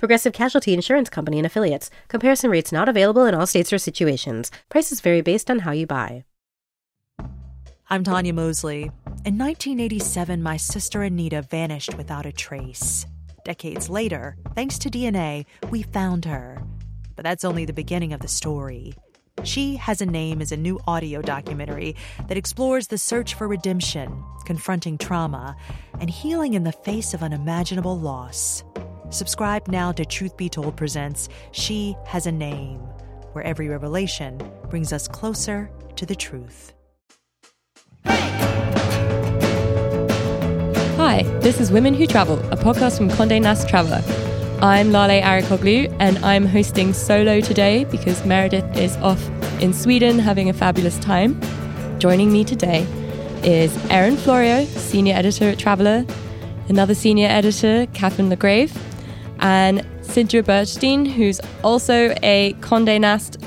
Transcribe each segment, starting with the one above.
Progressive Casualty Insurance Company and Affiliates. Comparison rates not available in all states or situations. Prices vary based on how you buy. I'm Tanya Mosley. In 1987, my sister Anita vanished without a trace. Decades later, thanks to DNA, we found her. But that's only the beginning of the story. She Has a Name is a new audio documentary that explores the search for redemption, confronting trauma, and healing in the face of unimaginable loss. Subscribe now to Truth Be Told Presents She Has a Name, where every revelation brings us closer to the truth. Hi, this is Women Who Travel, a podcast from Condé Nast Traveller. I'm Lale Arikoglu, and I'm hosting solo today because Meredith is off in Sweden having a fabulous time. Joining me today is Erin Florio, senior editor at Traveller, another senior editor, Catherine LaGrave, and Sidra Bergstein, who's also a Condé Nast.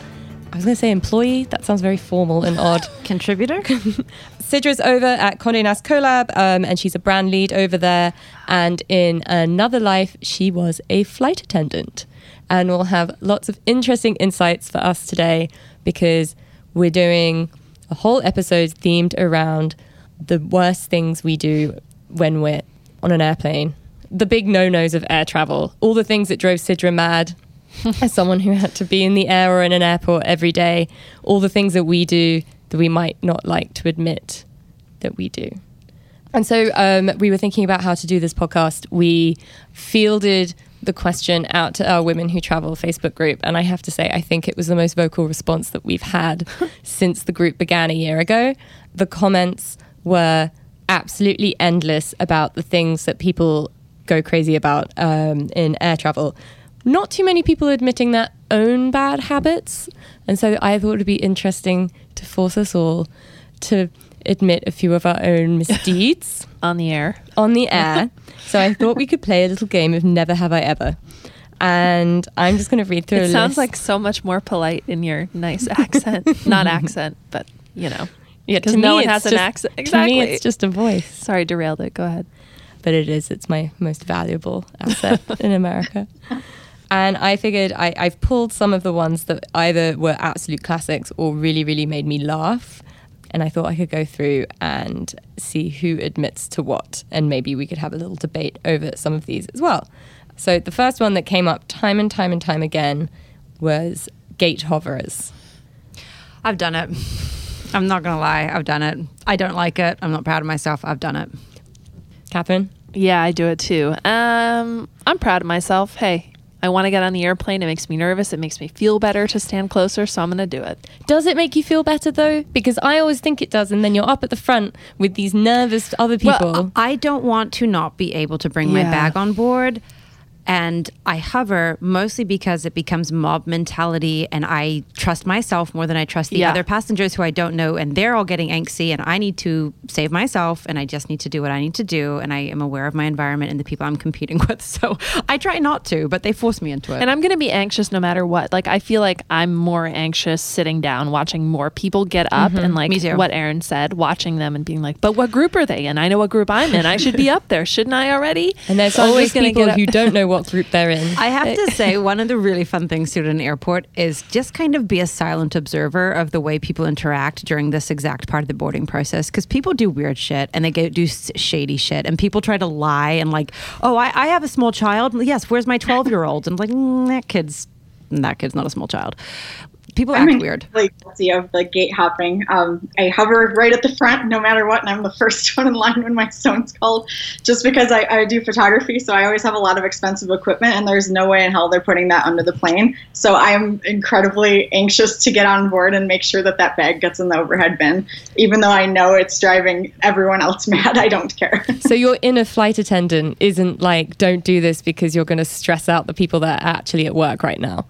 I was going to say employee. That sounds very formal and odd. Contributor? Sidra's over at Condé Nast Collab, um, and she's a brand lead over there. And in another life, she was a flight attendant. And we'll have lots of interesting insights for us today because we're doing a whole episode themed around the worst things we do when we're on an airplane the big no nos of air travel, all the things that drove Sidra mad as someone who had to be in the air or in an airport every day, all the things that we do that we might not like to admit that we do. And so um, we were thinking about how to do this podcast. We fielded the question out to our Women Who Travel Facebook group. And I have to say, I think it was the most vocal response that we've had since the group began a year ago. The comments were absolutely endless about the things that people go crazy about um, in air travel. Not too many people admitting their own bad habits. And so I thought it would be interesting to force us all to admit a few of our own misdeeds on the air. On the air. so I thought we could play a little game of Never Have I Ever. And I'm just going to read through it sounds list. like so much more polite in your nice accent. Not accent, but you know. Yeah, to no me one it's has just, an accent. Exactly. To me, it's just a voice. Sorry, derailed it. Go ahead but it is. It's my most valuable asset in America. And I figured I, I've pulled some of the ones that either were absolute classics or really, really made me laugh. And I thought I could go through and see who admits to what. And maybe we could have a little debate over some of these as well. So the first one that came up time and time and time again was gate hoverers. I've done it. I'm not going to lie. I've done it. I don't like it. I'm not proud of myself. I've done it. Catherine? Yeah, I do it too. Um, I'm proud of myself. Hey, I want to get on the airplane. It makes me nervous. It makes me feel better to stand closer, so I'm going to do it. Does it make you feel better though? Because I always think it does, and then you're up at the front with these nervous other people. Well, I don't want to not be able to bring yeah. my bag on board and I hover mostly because it becomes mob mentality and I trust myself more than I trust the yeah. other passengers who I don't know and they're all getting angsty and I need to save myself and I just need to do what I need to do and I am aware of my environment and the people I'm competing with. So I try not to, but they force me into it. And I'm going to be anxious no matter what. Like I feel like I'm more anxious sitting down watching more people get up mm-hmm. and like what Erin said, watching them and being like, "But what group are they in? I know what group I'm in. I should be up there, shouldn't I already?" And there's so always people who don't know what group they're in. I have to say, one of the really fun things to do at an airport is just kind of be a silent observer of the way people interact during this exact part of the boarding process. Because people do weird shit and they get, do shady shit, and people try to lie and like, oh, I, I have a small child. Yes, where's my twelve year old? And I'm like, mm, that kid's that kid's not a small child people I'm act weird. Really guilty of the gate hopping. Um, I hover right at the front, no matter what, and I'm the first one in line when my stone's called, just because I, I, do photography. So I always have a lot of expensive equipment, and there's no way in hell they're putting that under the plane. So I am incredibly anxious to get on board and make sure that that bag gets in the overhead bin, even though I know it's driving everyone else mad. I don't care. so your inner flight attendant isn't like, don't do this because you're going to stress out the people that are actually at work right now.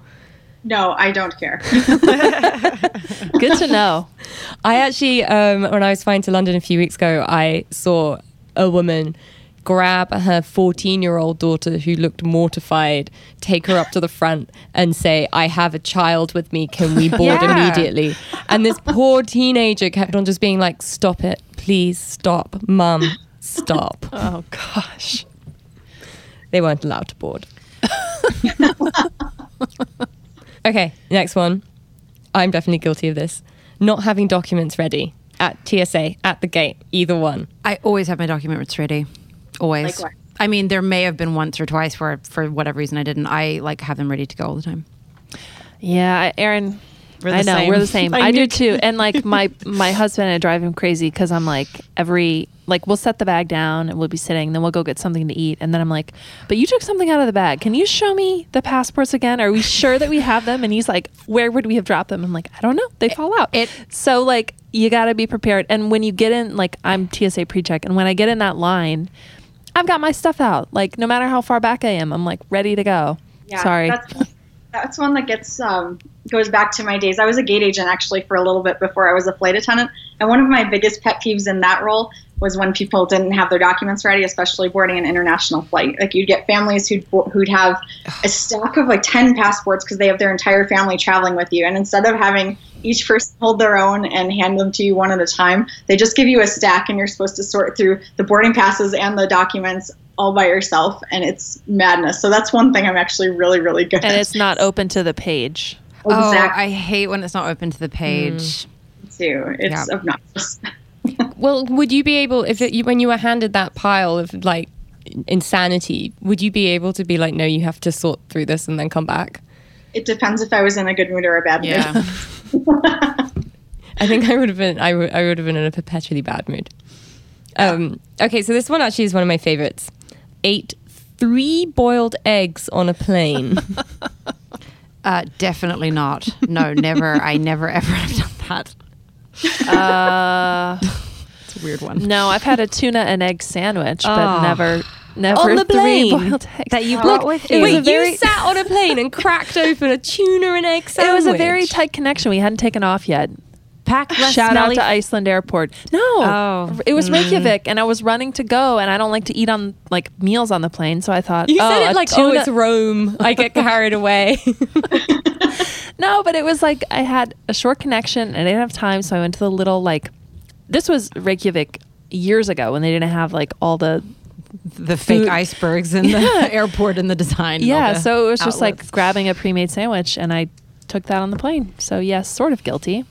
No, I don't care. Good to know. I actually, um, when I was flying to London a few weeks ago, I saw a woman grab her 14 year old daughter who looked mortified, take her up to the front and say, I have a child with me. Can we board yeah. immediately? And this poor teenager kept on just being like, Stop it. Please stop. Mum, stop. oh, gosh. They weren't allowed to board. Okay, next one. I'm definitely guilty of this. Not having documents ready at TSA, at the gate, either one. I always have my documents ready. Always. Likewise. I mean, there may have been once or twice where, for whatever reason, I didn't. I like have them ready to go all the time. Yeah, Erin. I know same. we're the same. I, I do too. And like my my husband, I drive him crazy because I'm like every like we'll set the bag down and we'll be sitting, then we'll go get something to eat, and then I'm like, but you took something out of the bag. Can you show me the passports again? Are we sure that we have them? And he's like, where would we have dropped them? I'm like, I don't know. They fall out. It so like you got to be prepared. And when you get in, like I'm TSA pre-check, and when I get in that line, I've got my stuff out. Like no matter how far back I am, I'm like ready to go. Yeah, Sorry. That's, that's one that gets um, goes back to my days. I was a gate agent actually for a little bit before I was a flight attendant, and one of my biggest pet peeves in that role was when people didn't have their documents ready, especially boarding an international flight. Like you'd get families who'd who'd have a stack of like ten passports because they have their entire family traveling with you, and instead of having each person hold their own and hand them to you one at a time, they just give you a stack, and you're supposed to sort through the boarding passes and the documents all by yourself, and it's madness. So that's one thing I'm actually really really good. And at. it's not open to the page. Oh. I hate when it's not open to the page. Mm. Too. It's yeah. obnoxious. well, would you be able if it, when you were handed that pile of like insanity, would you be able to be like, no, you have to sort through this and then come back? It depends if I was in a good mood or a bad mood. Yeah. I think I would have been. I, w- I would have been in a perpetually bad mood. Um, okay, so this one actually is one of my favorites. Ate three boiled eggs on a plane. uh, definitely not. No, never. I never ever have done that. Uh, it's a weird one. No, I've had a tuna and egg sandwich, but oh. never. Never on the plane that you brought with you. Wait, very, you sat on a plane and cracked open a tuna and egg sandwich. It was a very tight connection. We hadn't taken off yet. Pack less Shout smelly. out to Iceland Airport. No, oh. it was mm. Reykjavik, and I was running to go, and I don't like to eat on like meals on the plane, so I thought, you oh, said it like, tuna- oh, it's Rome. I get carried away. no, but it was like I had a short connection and I didn't have time, so I went to the little like. This was Reykjavik years ago when they didn't have like all the the fake icebergs in yeah. the airport and the design. Yeah, the so it was outlets. just like grabbing a pre-made sandwich, and I took that on the plane. So yes, sort of guilty.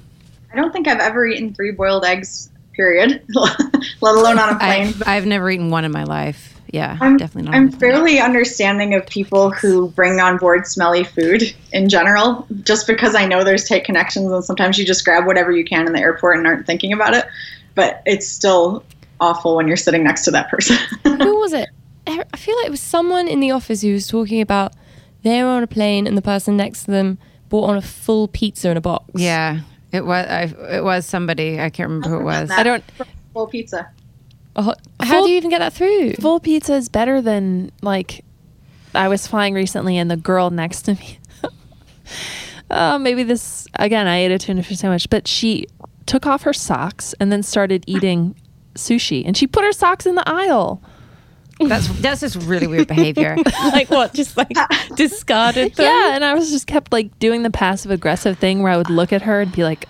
I don't think I've ever eaten three boiled eggs. Period. Let alone on a plane. I've, I've never eaten one in my life yeah, I'm, definitely not. I'm fairly understanding of people who bring on board smelly food in general, just because I know there's tight connections and sometimes you just grab whatever you can in the airport and aren't thinking about it. But it's still awful when you're sitting next to that person. who was it? I feel like it was someone in the office who was talking about they were on a plane and the person next to them bought on a full pizza in a box. Yeah, it was. I, it was somebody. I can't remember who it was. I don't. Full pizza. Oh, how full, do you even get that through? Full pizza is better than like. I was flying recently, and the girl next to me. uh, maybe this again. I ate a tuna fish sandwich, but she took off her socks and then started eating sushi, and she put her socks in the aisle. That's that's just really weird behavior. like what? Just like discarded them? Yeah, and I was just kept like doing the passive aggressive thing where I would look at her and be like,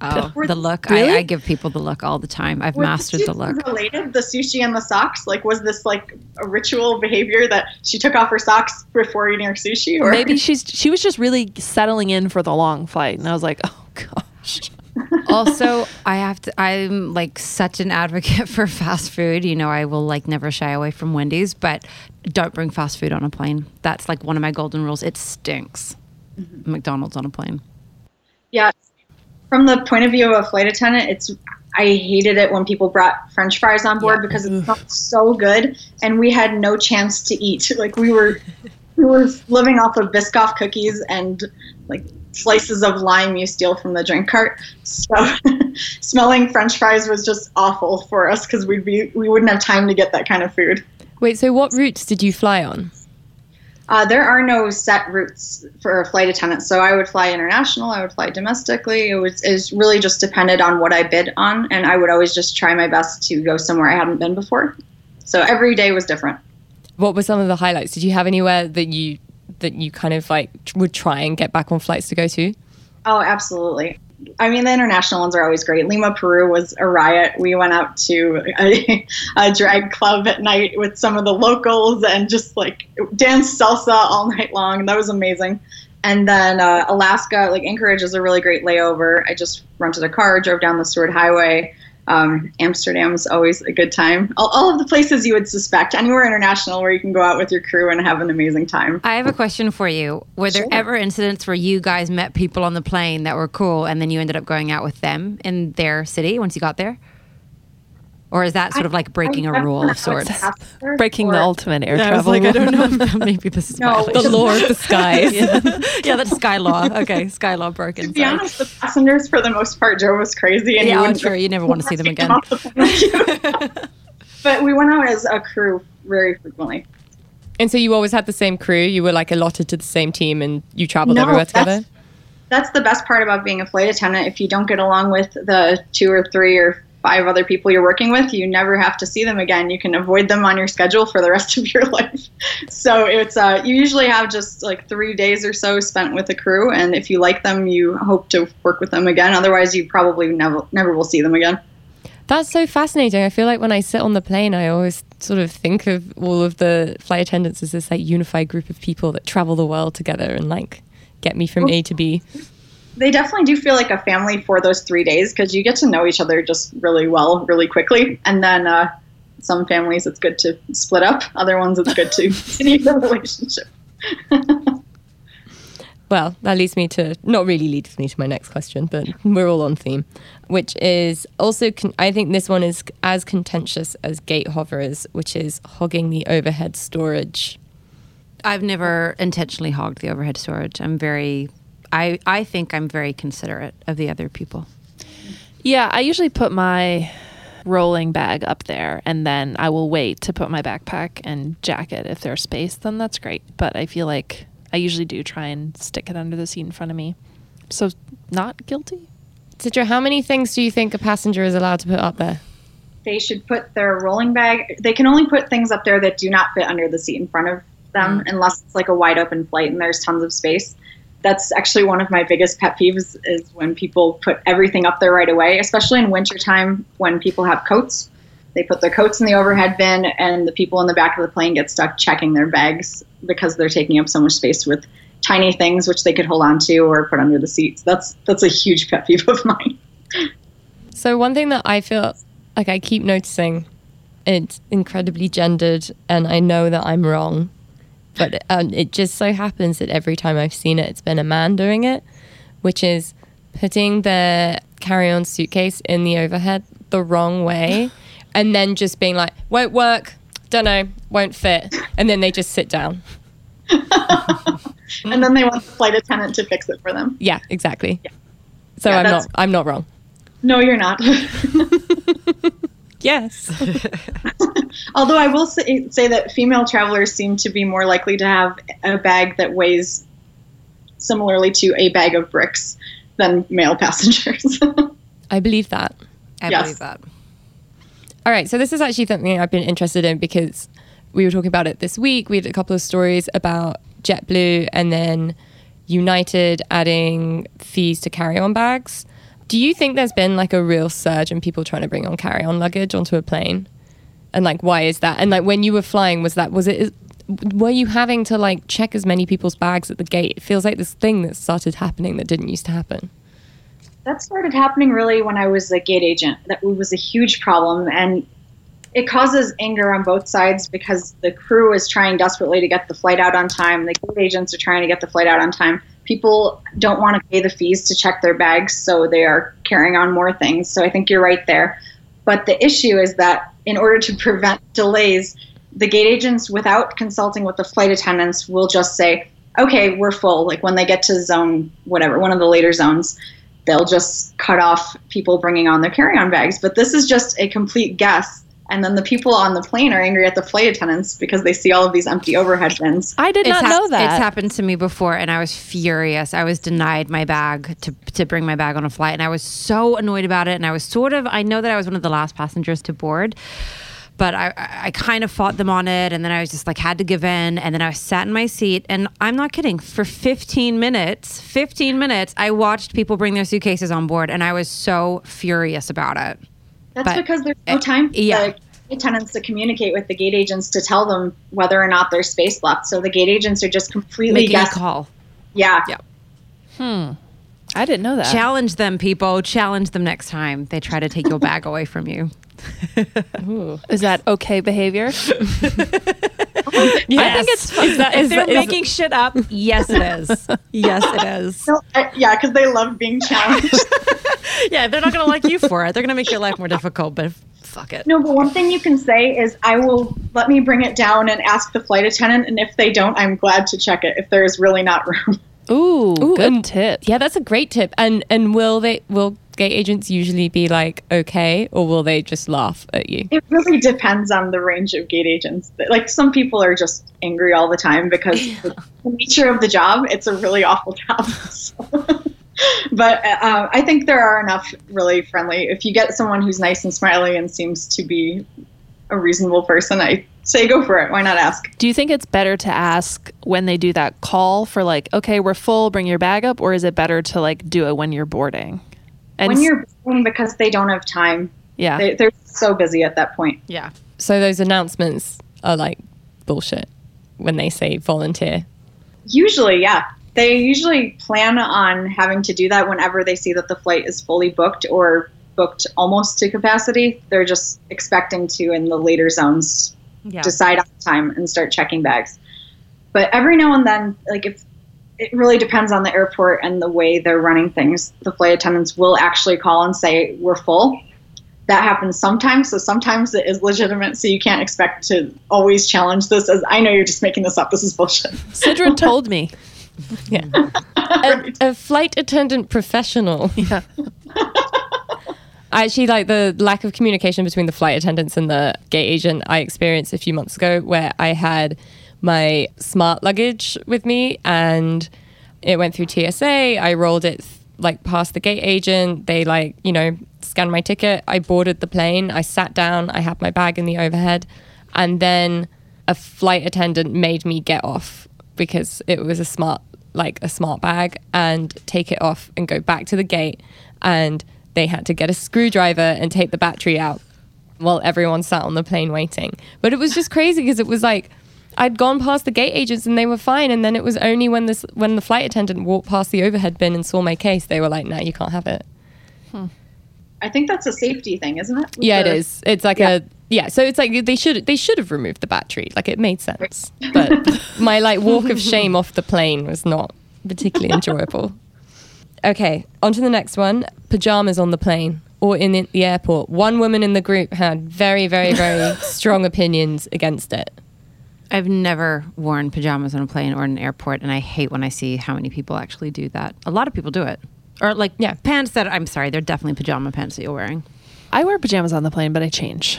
Oh, the look. Really? I, I, give people the look all the time. I've Were mastered the look. Related the sushi and the socks? Like, was this like a ritual behavior that she took off her socks before eating her sushi? Or maybe she's she was just really settling in for the long flight, and I was like, oh gosh. also, I have to. I'm like such an advocate for fast food. You know, I will like never shy away from Wendy's, but don't bring fast food on a plane. That's like one of my golden rules. It stinks. Mm-hmm. McDonald's on a plane. Yeah, from the point of view of a flight attendant, it's I hated it when people brought French fries on board yeah. because it smelled so good, and we had no chance to eat. Like we were, we were living off of Biscoff cookies and like slices of lime you steal from the drink cart. So smelling French fries was just awful for us because we'd be we wouldn't have time to get that kind of food. Wait, so what routes did you fly on? Uh, there are no set routes for a flight attendant. So I would fly international, I would fly domestically. It was, it was really just depended on what I bid on, and I would always just try my best to go somewhere I hadn't been before. So every day was different. What were some of the highlights? Did you have anywhere that you that you kind of like would try and get back on flights to go to? Oh, absolutely. I mean, the international ones are always great. Lima, Peru was a riot. We went out to a, a, drag club at night with some of the locals and just like danced salsa all night long. That was amazing. And then uh, Alaska, like Anchorage is a really great layover. I just rented a car, drove down the Seward Highway, um, Amsterdam is always a good time. All, all, of the places you would suspect, anywhere international where you can go out with your crew and have an amazing time. I have a question for you. Were there ever incidents where you guys met people on the plane that were cool and then you ended up going out with them in their city once you got there? Or is that sort of like breaking a rule of sorts? breaking or, the ultimate air yeah, travel. I, like, I don't know. Maybe this is no, the law of the skies. yeah. yeah, that's sky law. Okay, sky law broken. To be sorry. honest, the passengers for the most part drove us crazy. And yeah, I'm sure you never want to see them again. but we went out as a crew very frequently. And so you always had the same crew. You were like allotted to the same team, and you traveled no, everywhere together. That's the best part about being a flight attendant. If you don't get along with the two or three or five other people you're working with, you never have to see them again. You can avoid them on your schedule for the rest of your life. So it's uh, you usually have just like three days or so spent with a crew, and if you like them, you hope to work with them again. Otherwise, you probably never never will see them again. That's so fascinating. I feel like when I sit on the plane, I always sort of think of all of the flight attendants as this like unified group of people that travel the world together and like get me from A to B they definitely do feel like a family for those three days because you get to know each other just really well, really quickly. And then uh, some families it's good to split up, other ones it's good to continue the relationship. well, that leads me to not really leads me to my next question, but we're all on theme, which is also con- I think this one is as contentious as gate hoverers, which is hogging the overhead storage. I've never intentionally hogged the overhead storage. I'm very I I think I'm very considerate of the other people. Yeah, I usually put my rolling bag up there and then I will wait to put my backpack and jacket if there's space, then that's great. But I feel like I usually do try and stick it under the seat in front of me. So not guilty. Sidra, how many things do you think a passenger is allowed to put up there? They should put their rolling bag they can only put things up there that do not fit under the seat in front of them mm. unless it's like a wide open flight and there's tons of space that's actually one of my biggest pet peeves is when people put everything up there right away, especially in wintertime when people have coats. They put their coats in the overhead bin, and the people in the back of the plane get stuck checking their bags because they're taking up so much space with tiny things which they could hold on to or put under the seats. That's that's a huge pet peeve of mine. So one thing that I feel like I keep noticing, it's incredibly gendered, and I know that I'm wrong but um, it just so happens that every time I've seen it, it's been a man doing it, which is putting the carry on suitcase in the overhead the wrong way and then just being like, won't work, don't know, won't fit. And then they just sit down. and then they want the flight attendant to fix it for them. Yeah, exactly. Yeah. So yeah, I'm not I'm not wrong. No, you're not. yes. Although I will say, say that female travelers seem to be more likely to have a bag that weighs similarly to a bag of bricks than male passengers. I believe that. I yes. believe that. All right, so this is actually something I've been interested in because we were talking about it this week. We had a couple of stories about JetBlue and then United adding fees to carry on bags. Do you think there's been like a real surge in people trying to bring on carry on luggage onto a plane? and like why is that? And like when you were flying was that was it were you having to like check as many people's bags at the gate? It feels like this thing that started happening that didn't used to happen. That started happening really when i was a gate agent. That was a huge problem and it causes anger on both sides because the crew is trying desperately to get the flight out on time. The gate agents are trying to get the flight out on time people don't want to pay the fees to check their bags so they are carrying on more things so i think you're right there but the issue is that in order to prevent delays, the gate agents, without consulting with the flight attendants, will just say, okay, we're full. Like when they get to zone, whatever, one of the later zones, they'll just cut off people bringing on their carry on bags. But this is just a complete guess And then the people on the plane are angry at the flight attendants because they see all of these empty overhead bins. I did It's not hap- know that. It's happened to me before, and I was furious. I was denied my bag to, to bring my bag on a flight, and I was so annoyed about it. And I was sort of, I know that I was one of the last passengers to board, but I, I, I kind of fought them on it. And then I was just like, had to give in. And then I sat in my seat, and I'm not kidding, for 15 minutes, 15 minutes, I watched people bring their suitcases on board, and I was so furious about it. That's But- because there's no uh, time for yeah. the attendants to communicate with the gate agents to tell them whether or not there's space left. So the gate agents are just completely Making a call. Yeah. Yeah. Hmm. I didn't know that. Challenge them, people. Challenge them next time they try to take your bag away from you. Is that okay behavior? I think it's is that, If is they're that- is- making shit up, yes, it is. Yes, it is. So, I- yeah, because they love being challenged. Yeah, they're not going to like you for it. They're going to make your life more difficult, but fuck it. no, but one thing you can say is, I will let me bring it down and ask the flight attendant. And if they don't, I'm glad to check it if there is really not room. Ooh, Ooh, good and- tip. yeah, that's a great tip. And and will they will gate agents usually be like okay, or will they just laugh at you? It really depends on the range of gate agents. Like some people are just angry all the time because the nature of the job, it's a really awful job. So. but uh, I think there are enough really friendly. If you get someone who's nice and smiley and seems to be a reasonable person, I say go for it. Why not ask? Do you think it's better to ask when they do that call for like, okay, we're full, bring your bag up, or is it better to like do it when you're boarding? And when you're boarding because they don't have time. yeah, They, they're so busy at that point. Yeah. So those announcements are like bullshit when they say volunteer. Usually, yeah. They usually plan on having to do that whenever they see that the flight is fully booked or booked almost to capacity. They're just expecting to, in the later zones, Yeah. decide on time and start checking bags. But every now and then, like if it really depends on the airport and the way they're running things, the flight attendants will actually call and say, We're full. That happens sometimes. So sometimes it is legitimate. So you can't expect to always challenge this as I know you're just making this up. This is bullshit. Sidra told me. Yeah, a, a flight attendant professional. Yeah. I actually like the lack of communication between the flight attendants and the gate agent I experienced a few months ago where I had my smart luggage with me and it went through TSA. I rolled it like past the gate agent. They like, you know, scanned my ticket. I boarded the plane. I sat down. I had my bag in the overhead. And then a flight attendant made me get off because it was a smart like a smart bag and take it off and go back to the gate and they had to get a screwdriver and take the battery out while everyone sat on the plane waiting. But it was just crazy because it was like I'd gone past the gate agents and they were fine, and then it was only when this when the flight attendant walked past the overhead bin and saw my case, they were like, "No, you can't have it." Hmm. I think that's a safety thing, isn't it? With Yeah, it the- is. It's like Yeah. a yeah. So it's like they should they should have removed the battery. Like it made sense, but my like walk of shame off the plane was not particularly enjoyable. Okay, on to the next one. Pajamas on the plane or in the, the airport. One woman in the group had very, very, very strong opinions against it. I've never worn pajamas on a plane or in an airport, and I hate when I see how many people actually do that. A lot of people do it. Or like Yeah. pants that I'm sorry, they're definitely pajama pants that you're wearing. I wear pajamas on the plane, but I change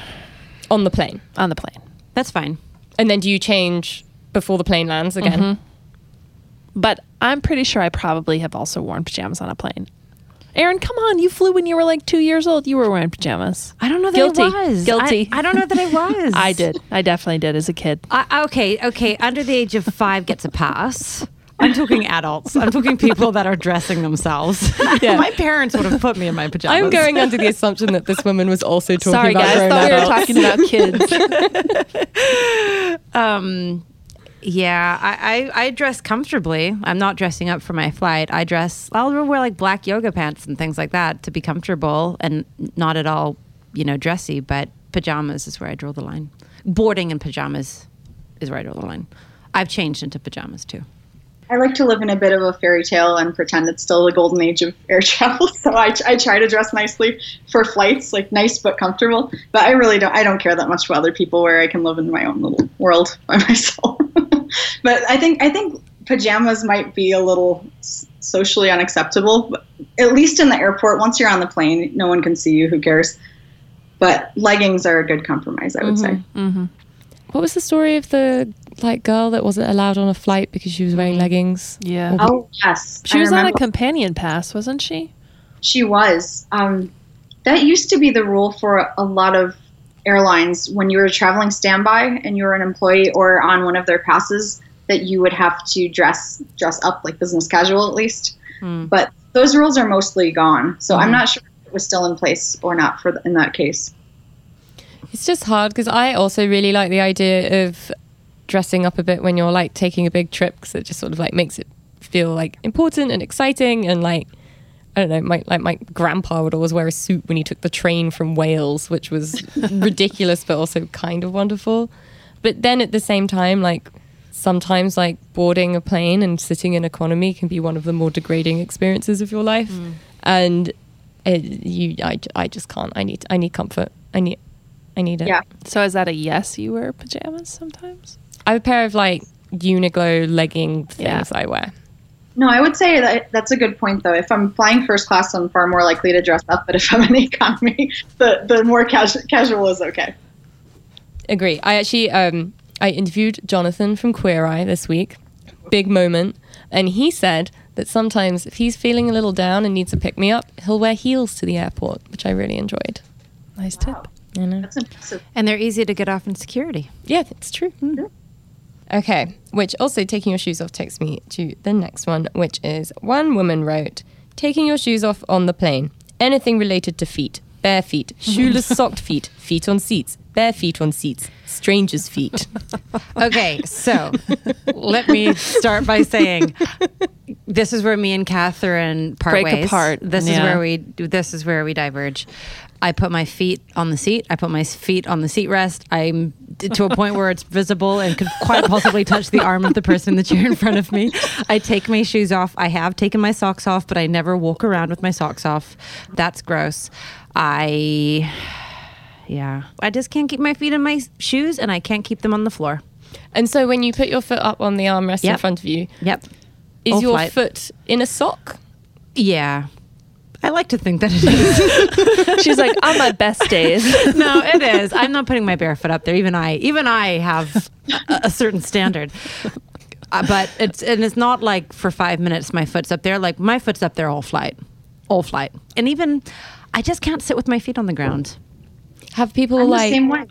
On the plane. on the plane. That's fine. And then do you change before the plane lands again? Mm-hmm. But I'm pretty sure I probably have also worn pajamas on a plane. Erin, come on! You flew when you were like two years old. You were wearing pajamas. I don't know that Guilty. I was. Guilty. I, I don't know that I was. I did. I definitely did as a kid. I, okay, okay. Under the age of five gets a pass. I'm talking adults. I'm talking people that are dressing themselves. Yeah. My parents would have put me in my pajamas. I'm going under the assumption that this woman was also talking about. Sorry, about guys. grown Thought we were talking about kids. Um, yeah, I, I, I dress comfortably. I'm not dressing up for my flight. I dress, I'll wear like black yoga pants and things like that to be comfortable and not at all, you know, dressy, but pajamas is where I draw the line. Boarding in pajamas is where I draw the line. I've changed into pajamas too. I like to live in a bit of a fairy tale and pretend it's still the golden age of air travel. So I, I try to dress nicely for flights, like nice but comfortable. But I really don't. I don't care that much what other people Where I can live in my own little world by myself. but I think I think pajamas might be a little socially unacceptable. At least in the airport, once you're on the plane, no one can see you. Who cares? but leggings are a good compromise, I would mm-hmm. say. Mm-hmm. What was the story of the like girl that wasn't allowed on a flight because she was wearing mm. leggings? Yeah. Oh yes, she I was remember. on a companion pass, wasn't she? She was. Um, that used to be the rule for a lot of airlines when you were traveling standby and you were an employee or on one of their passes that you would have to dress dress up like business casual at least. Mm. But those rules are mostly gone, so mm. I'm not sure if it was still in place or not for the, in that case. It's just hard because I also really like the idea of dressing up a bit when you're like taking a big trip because it just sort of like makes it feel like important and exciting and like I don't know, my like my grandpa would always wear a suit when he took the train from Wales, which was ridiculous but also kind of wonderful. But then at the same time, like sometimes like boarding a plane and sitting in economy can be one of the more degrading experiences of your life. Mm. And it, you, I, I just can't. I need, I need comfort. I need, I need it. Yeah. So is that a yes? You wear pajamas sometimes? I have a pair of like Uniqlo legging things yeah. I wear. No, I would say that that's a good point, though. If I'm flying first class, I'm far more likely to dress up. But if I'm in economy, the the more casual casual is okay. Agree. I actually um, I interviewed Jonathan from Queer Eye this week. Big moment, and he said that sometimes if he's feeling a little down and needs a pick me up, he'll wear heels to the airport, which I really enjoyed. Nice wow. tip. You know? That's impressive. And they're easy to get off in security. Yeah, it's true. Mm-hmm. Okay, which also taking your shoes off takes me to the next one, which is one woman wrote, taking your shoes off on the plane. Anything related to feet, bare feet, shoeless socked feet, feet on seats, bare feet on seats, strangers' feet. okay, so let me start by saying this is where me and Catherine part Break ways. apart. This yeah. is where we this is where we diverge. I put my feet on the seat. I put my feet on the seat rest. I'm to a point where it's visible and could quite possibly touch the arm of the person in the chair in front of me. I take my shoes off. I have taken my socks off, but I never walk around with my socks off. That's gross. I, yeah, I just can't keep my feet in my shoes and I can't keep them on the floor. And so when you put your foot up on the armrest yep. in front of you, yep, is All your flight. foot in a sock? Yeah, I like to think that it is. She's like, on my best days. no, it is. I'm not putting my bare foot up there. Even I, even I have a, a certain standard. Uh, but it's and it's not like for five minutes my foot's up there. Like my foot's up there all flight, all flight. And even I just can't sit with my feet on the ground. Have people I'm like the same way?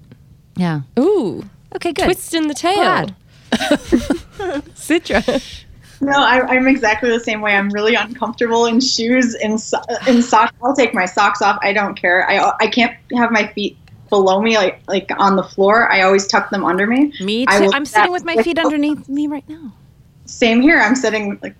Yeah. Ooh. Okay. Good. Twist in the tail. Sidra. No, I, am exactly the same way. I'm really uncomfortable in shoes, in so- in socks. I'll take my socks off. I don't care. I I can't have my feet below me, like like on the floor. I always tuck them under me. Me too. I'm sitting with my feet underneath me right now. Same here. I'm sitting like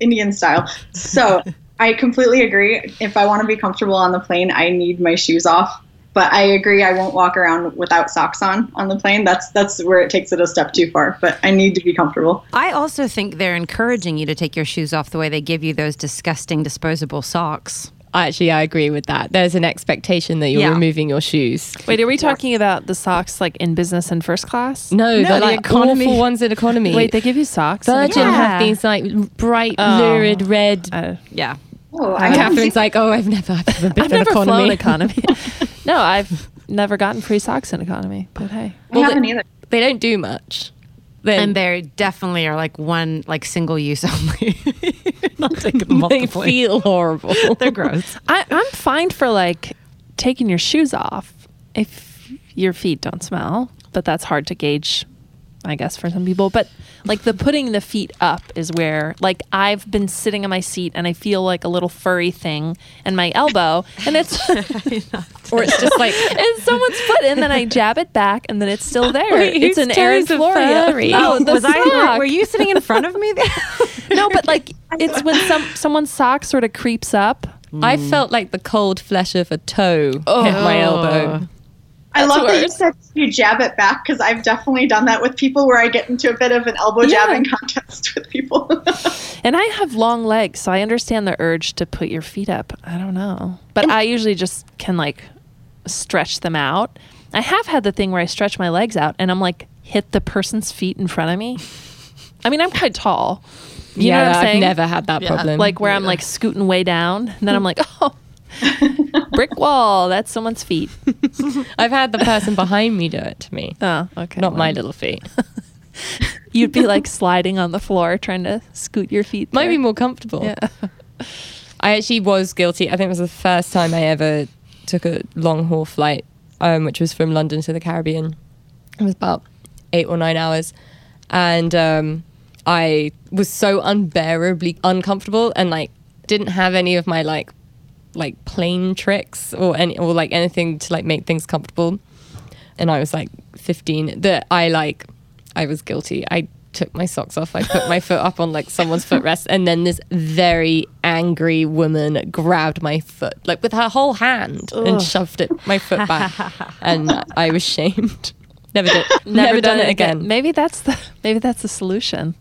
Indian style. So I completely agree. If I want to be comfortable on the plane, I need my shoes off but I agree I won't walk around without socks on on the plane. That's that's where it takes it a step too far, but I need to be comfortable. I also think they're encouraging you to take your shoes off the way they give you those disgusting disposable socks. Actually, I agree with that. There's an expectation that you're yeah. removing your shoes. Wait, are we talking about the socks like in business and first class? No, no the like economy. awful ones in economy. Wait, they give you socks? Virgin yeah. have these like bright, oh. lurid red. Uh, yeah. Oh, I Catherine's like, oh, I've never, I've never been I've never economy. flown economy. no, I've never gotten free socks in economy. But hey, I well, haven't they, either. They don't do much. Then, and they definitely are like one like single use only. Not taking them They feel horrible. They're gross. I, I'm fine for like taking your shoes off if your feet don't smell, but that's hard to gauge I guess for some people. But like the putting the feet up is where like I've been sitting on my seat and I feel like a little furry thing in my elbow, and it's or it's just like it's someone's foot, and then I jab it back, and then it's still there. Wait, it's an Erin Florio. Oh, was sock. I? Were you sitting in front of me? There? no, but like it's when some someone's sock sort of creeps up. Mm. I felt like the cold flesh of a toe oh. hit my elbow. I love worse. that you said you jab it back because I've definitely done that with people where I get into a bit of an elbow yeah. jabbing contest with people. and I have long legs, so I understand the urge to put your feet up. I don't know. But and I usually just can like stretch them out. I have had the thing where I stretch my legs out and I'm like hit the person's feet in front of me. I mean, I'm quite tall. You yeah, know what I'm saying? I've never had that problem. Like where I'm like scooting way down, and then I'm like, oh, brick wall. That's someone's feet. I've had the person behind me do it to me. Oh, okay. Not my little feet. You'd be like sliding on the floor trying to scoot your feet. Might there. be more comfortable. Yeah. I actually was guilty. I think it was the first time I ever took a long haul flight, um, which was from London to the Caribbean. It was about eight or nine hours. And um, I was so unbearably uncomfortable and like didn't have any of my like like plane tricks or any or like anything to like make things comfortable. And I was like 15 that I like I was guilty. I took my socks off. I put my foot up on like someone's footrest, and then this very angry woman grabbed my foot, like with her whole hand, Ugh. and shoved it my foot back, and I was shamed. Never did. Never, never done, done, it again. again. Maybe that's the maybe that's the solution.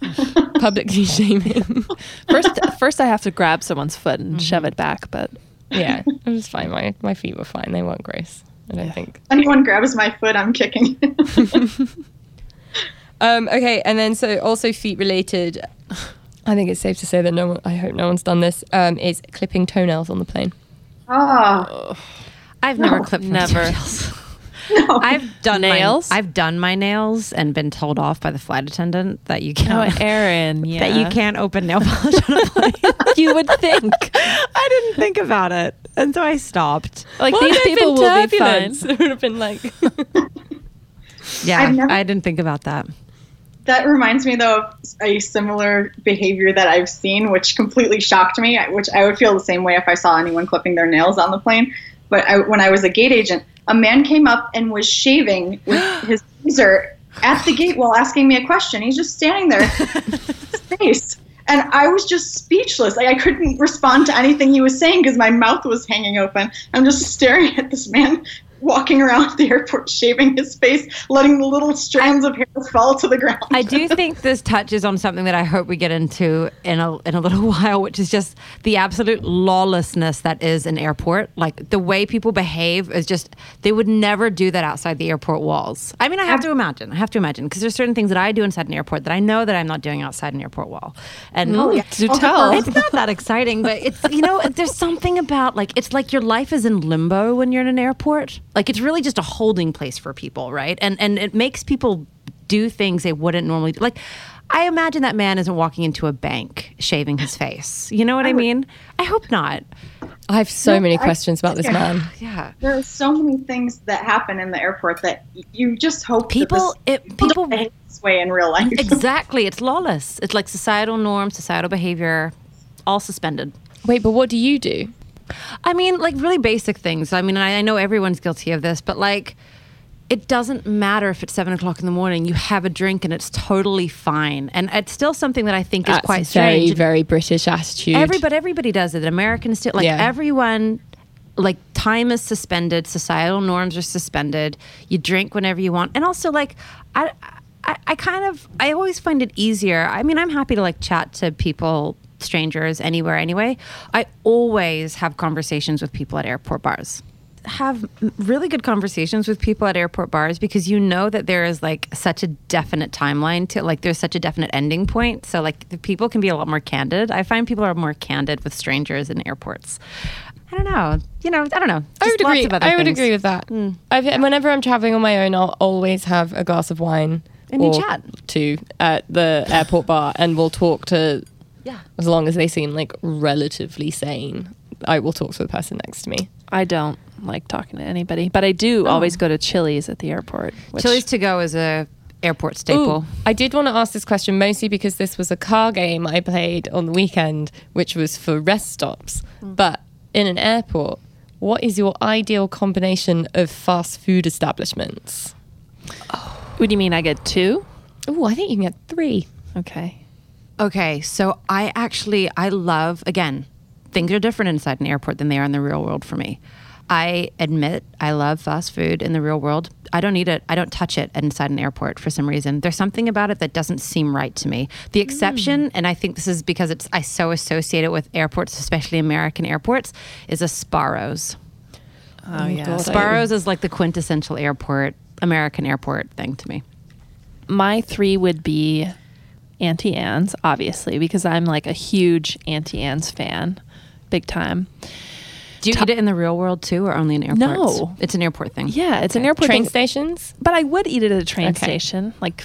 Publicly shaming. first, first I have to grab someone's foot and mm-hmm. shove it back, but yeah, it was fine. My my feet were fine. They weren't gross. I don't yeah. think. Anyone grabs my foot, I'm kicking. Um, okay, and then so also feet related. I think it's safe to say that no one. I hope no one's done this. Um, is clipping toenails on the plane. Oh, I've no, never clipped never. No. I've done nails. My, I've done my nails and been told off by the flight attendant that you oh, can't. Oh, Erin, yeah. That you can't open nail polish on a plane. you would think. I didn't think about it, and so I stopped. Like well, these people will be fine. It would have been like. yeah, never, I didn't think about that that reminds me though of a similar behavior that I've seen, which completely shocked me. Which I would feel the same way if I saw anyone clipping their nails on the plane. But I, when I was a gate agent, a man came up and was shaving with his razor at the gate while asking me a question. He's just standing there, face, and I was just speechless. Like I couldn't respond to anything he was saying because my mouth was hanging open. I'm just staring at this man walking around the airport shaving his face, letting the little strands of hair fall to the ground. I do think this touches on something that I hope we get into in a in a little while, which is just the absolute lawlessness that is an airport. Like the way people behave is just they would never do that outside the airport walls. I mean, I have to imagine. I have to imagine because there's certain things that I do inside an airport that I know that I'm not doing outside an airport wall. And mm-hmm. oh, yeah. to tell, it's not that exciting, but it's you know, there's something about like it's like your life is in limbo when you're in an airport. Like it's really just a holding place for people, right? And and it makes people do things they wouldn't normally do. Like I imagine that man isn't walking into a bank shaving his face. You know what I, I mean? I hope not. I have so no, many I, questions about this yeah, man. Yeah, there are so many things that happen in the airport that you just hope people this, it people this way in real life. exactly, it's lawless. It's like societal norms, societal behavior, all suspended. Wait, but what do you do? I mean, like really basic things. I mean, I, I know everyone's guilty of this, but like, it doesn't matter if it's seven o'clock in the morning. You have a drink and it's totally fine. And it's still something that I think is That's quite very, strange. Very British attitude. Everybody, everybody does it. Americans still like yeah. everyone. Like time is suspended, societal norms are suspended. You drink whenever you want, and also like I, I, I kind of I always find it easier. I mean, I'm happy to like chat to people strangers anywhere anyway. I always have conversations with people at airport bars. Have really good conversations with people at airport bars because you know that there is like such a definite timeline to like there's such a definite ending point. So like the people can be a lot more candid. I find people are more candid with strangers in airports. I don't know. You know, I don't know. I would agree. I would agree with that. Mm. whenever I'm traveling on my own, I'll always have a glass of wine and you chat two at the airport bar, and we'll talk to yeah. As long as they seem like relatively sane, I will talk to the person next to me. I don't like talking to anybody, but I do oh. always go to Chili's at the airport. Chili's to go is a airport staple. Ooh, I did want to ask this question mostly because this was a car game I played on the weekend, which was for rest stops. Mm. But in an airport, what is your ideal combination of fast food establishments? Oh. What do you mean? I get two? Oh, I think you can get three. Okay. Okay, so I actually I love again, things are different inside an airport than they are in the real world for me. I admit I love fast food in the real world. I don't eat it. I don't touch it inside an airport for some reason. There's something about it that doesn't seem right to me. The exception, mm. and I think this is because it's I so associate it with airports, especially American airports, is a Sbarro's. Oh, oh yeah, Sbarro's is like the quintessential airport, American airport thing to me. My three would be Auntie Anne's, obviously, because I'm like a huge Auntie Anne's fan, big time. Do you eat it in the real world too, or only in airports? No. it's an airport thing. Yeah, it's an airport Train thing. stations? But I would eat it at a train Okay. station. Like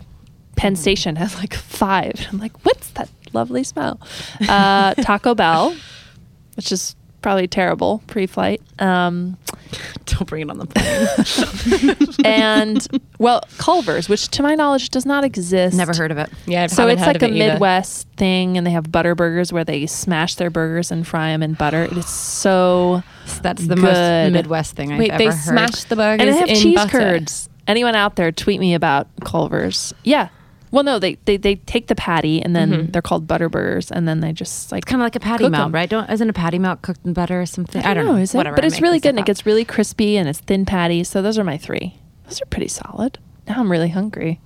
Penn Station has like five. I'm like, what's that lovely smell? Uh, Taco Bell, which is probably terrible pre-flight. Um, Don't bring it on the plane. and well, Culver's, which to my knowledge does not exist. Never heard of it. Yeah, I So haven't it's heard like of a it either. Midwest thing, and they have butter burgers where they smash their burgers and fry them in butter. It is so That's the Good. most Midwest thing I've Wait, ever they smash the burgers and they have in cheese butter. curds. Anyone out there, tweet me about Culver's. Yeah. Well, no, they they, they take the patty and then Mm-hmm. they're called butter burgers, and then they just like kind of like a patty melt, melt, 'em. right? Don't isn't a patty melt cooked in butter or something? I don't know, is it? Whatever, but it's really good, and it gets really crispy, and it's thin patty. So those are my three. Those are pretty solid. Now I'm really hungry.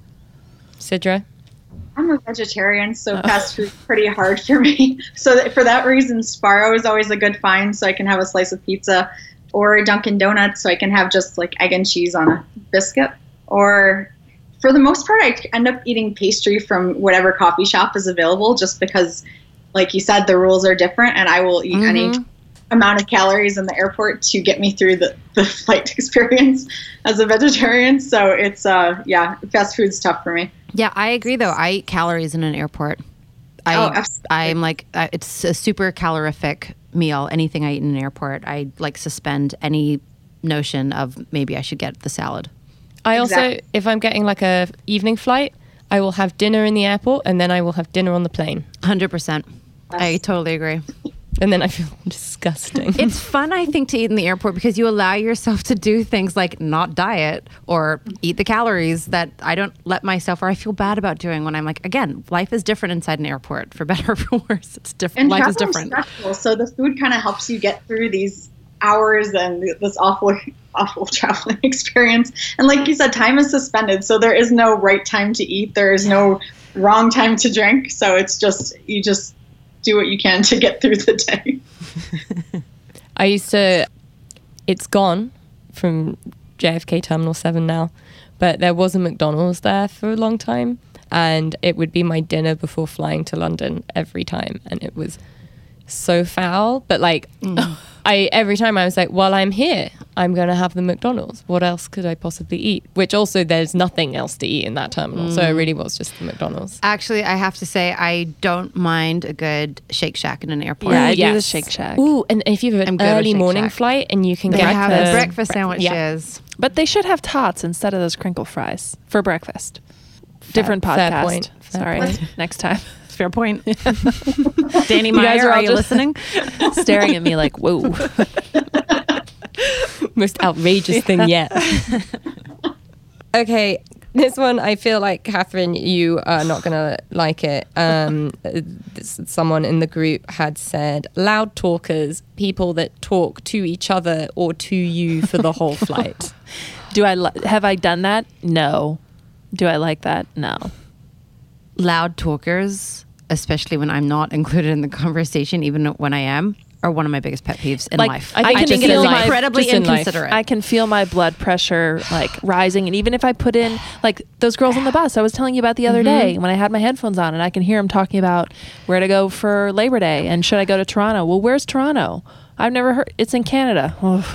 Sidra? I'm a vegetarian, so fast food's pretty hard for me. So that, for that reason, Sbarro is always a good find, so I can have a slice of pizza, or Dunkin' Donuts, so I can have just like egg and cheese on a biscuit. Or for the most part, I end up eating pastry from whatever coffee shop is available, just because, like you said, the rules are different, and I will eat any amount of calories in the airport to get me through the, the flight experience as a vegetarian. So it's uh yeah, fast food's tough for me. Yeah, I agree. Though I eat calories in an airport. I Oh, absolutely. I'm like uh, it's a super calorific meal. Anything I eat in an airport, I like suspend any notion of maybe I should get the salad. I also, Exactly. if I'm getting like a evening flight, I will have dinner in the airport and then I will have dinner on the plane. Hundred percent. I totally agree. And then I feel disgusting. It's fun, I think, to eat in the airport because you allow yourself to do things like not diet or eat the calories that I don't let myself or I feel bad about doing when I'm like, again, life is different inside an airport for better or for worse. It's different. And life is travel different. stressful, so the food kind of helps you get through these hours and this awful, awful traveling experience. And like you said, time is suspended, so there is no right time to eat. There is no wrong time to drink. So it's just you just do what you can to get through the day. I used to, it's gone from JFK Terminal 7 now, but there was a McDonald's there for a long time. And it would be my dinner before flying to London every time. And it was so foul. But like, mm. I every time I was like, while I'm here, I'm going to have the McDonald's. What else could I possibly eat? Which also, there's nothing else to eat in that terminal. So it mm. really was just the McDonald's. Actually, I have to say, I don't mind a good Shake Shack in an airport. Yeah, I do the Shake Shack. Ooh, and if you have an early morning Shack. flight and you can They get have the the breakfast sandwiches. Yeah. But they should have tots instead of those crinkle fries for breakfast. Different fair podcast. point, fair Sorry, point. next time. Fair point. Danny You guys Meyer, are are, you listening? Staring at me like, whoa. most outrageous thing yet. okay, this one I feel like Catherine, you are not gonna like it. Um, this, someone in the group had said loud talkers, people that talk to each other or to you for the whole flight. Do I li- have I done that? No. Do I like that? No. Loud talkers, especially when I'm not included in the conversation, even when I am, are one of my biggest pet peeves in Like, life. I think I just can feel life, my incredibly in life. inconsiderate. I can feel my blood pressure like rising, and even if I put in like those girls on the bus I was telling you about the other day mm-hmm. when I had my headphones on, and I can hear them talking about where to go for Labor Day and should I go to Toronto? Well, where's Toronto? I've never heard. It's in Canada. Ugh.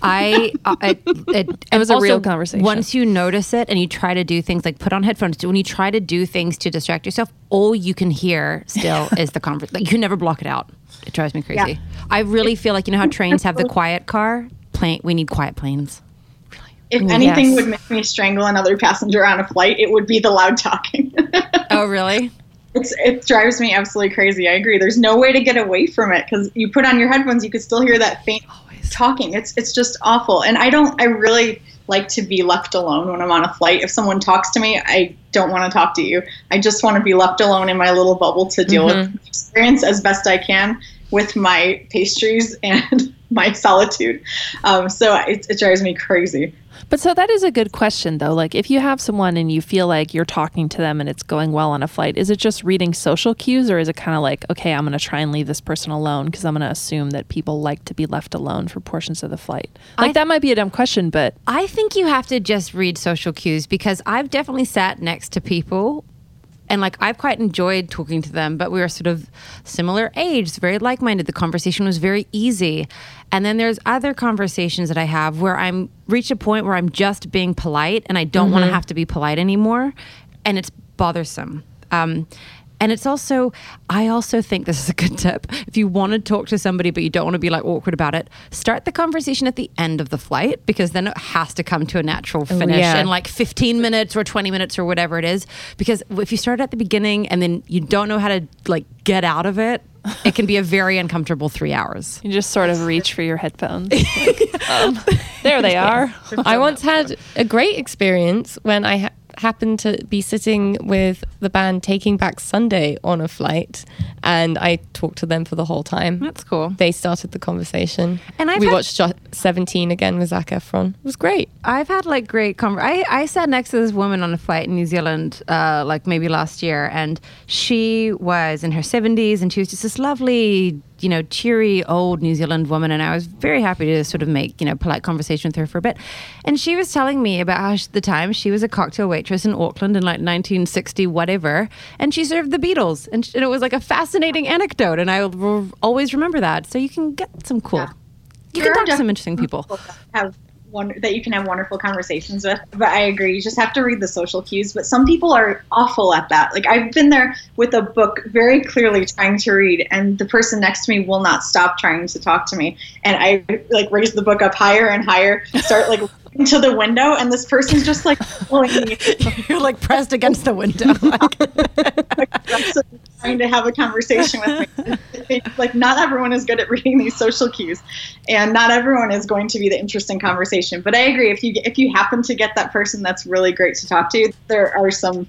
I, uh, I it, it, was a real conversation. Once you notice it and you try to do things like put on headphones, when you try to do things to distract yourself, all you can hear still is the conversation. Like you never block it out. It drives me crazy. Yeah. I really feel like you know how trains have the quiet car. Plane, we need quiet planes. Really. If anything yes. would make me strangle another passenger on a flight, it would be the loud talking. Oh, really? It's, it drives me absolutely crazy. I agree. There's no way to get away from it because you put on your headphones, you could still hear that faint talking. It's it's just awful. And I don't. I really like to be left alone when I'm on a flight. If someone talks to me, I don't want to talk to you. I just want to be left alone in my little bubble to deal with the experience as best I can with my pastries and my solitude. Um, so it, it drives me crazy. But so that is a good question, though. Like, if you have someone and you feel like you're talking to them and it's going well on a flight, is it just reading social cues or is it kind of like, okay, I'm going to try and leave this person alone because I'm going to assume that people like to be left alone for portions of the flight? Like, I- that might be a dumb question, but I think you have to just read social cues because I've definitely sat next to people and like I've quite enjoyed talking to them, but we were sort of similar age, very like minded. The conversation was very easy. And then there's other conversations that I have where I'm reached a point where I'm just being polite and I don't mm-hmm. want to have to be polite anymore. And it's bothersome. Um, and it's also, I also think this is a good tip. If you want to talk to somebody, but you don't want to be like awkward about it, start the conversation at the end of the flight because then it has to come to a natural finish yeah. in like 15 minutes or 20 minutes or whatever it is. Because if you start at the beginning and then you don't know how to like get out of it, it can be a very uncomfortable three hours. You just sort of reach for your headphones. Like, um, there they are. I once had a great experience when I ha- happened to be sitting with the band Taking Back Sunday on a flight, and I talked to them for the whole time. That's cool. They started the conversation, and I've we watched Seventeen again with Zac Efron. It was great. I've had like great conver- I I sat next to this woman on a flight in New Zealand, uh, like maybe last year, and she was in her seventies, and she was just this lovely you know, cheery old New Zealand woman, and I was very happy to sort of make you know polite conversation with her for a bit. And she was telling me about how she, the time she was a cocktail waitress in Auckland in like 1960 whatever, and she served the Beatles, and, and it was like a fascinating anecdote, and I will always remember that. So you can get some cool. Yeah. You can talk to some interesting people. Have that you can have wonderful conversations with. But I agree, you just have to read the social cues. But some people are awful at that. Like I've been there with a book very clearly trying to read, and the person next to me will not stop trying to talk to me. And I like raise the book up higher and higher, start like into the window, and this person's just like pulling me. You're like pressed against the window. like, trying to have a conversation with me. like, not everyone is good at reading these social cues, and not everyone is going to be the interesting conversation. But I agree. If you if you happen to get that person that's really great to talk to, there are some